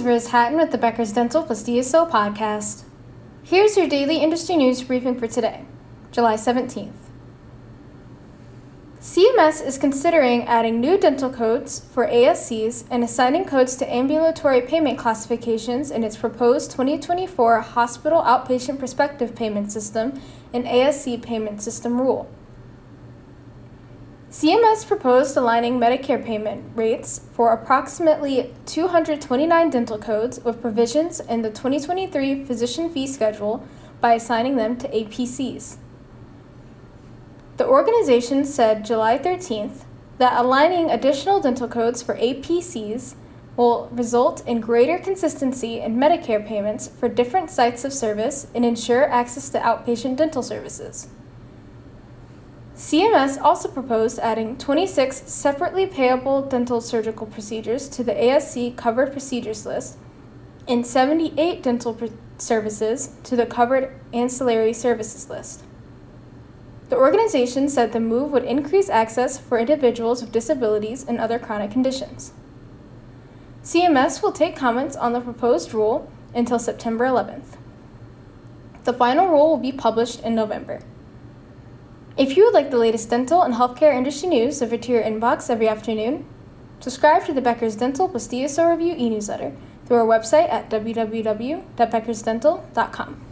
is Riz Hatton with the Becker's Dental Plus DSO podcast. Here's your daily industry news briefing for today, July 17th. CMS is considering adding new dental codes for ASCs and assigning codes to ambulatory payment classifications in its proposed 2024 Hospital Outpatient Prospective Payment System and ASC Payment System rule. CMS proposed aligning Medicare payment rates for approximately 229 dental codes with provisions in the 2023 physician fee schedule by assigning them to APCs. The organization said July 13th that aligning additional dental codes for APCs will result in greater consistency in Medicare payments for different sites of service and ensure access to outpatient dental services. CMS also proposed adding 26 separately payable dental surgical procedures to the ASC covered procedures list and 78 dental pr- services to the covered ancillary services list. The organization said the move would increase access for individuals with disabilities and other chronic conditions. CMS will take comments on the proposed rule until September 11th. The final rule will be published in November. If you would like the latest dental and healthcare industry news delivered to your inbox every afternoon, subscribe to the Becker's Dental plus Review e newsletter through our website at www.beckersdental.com.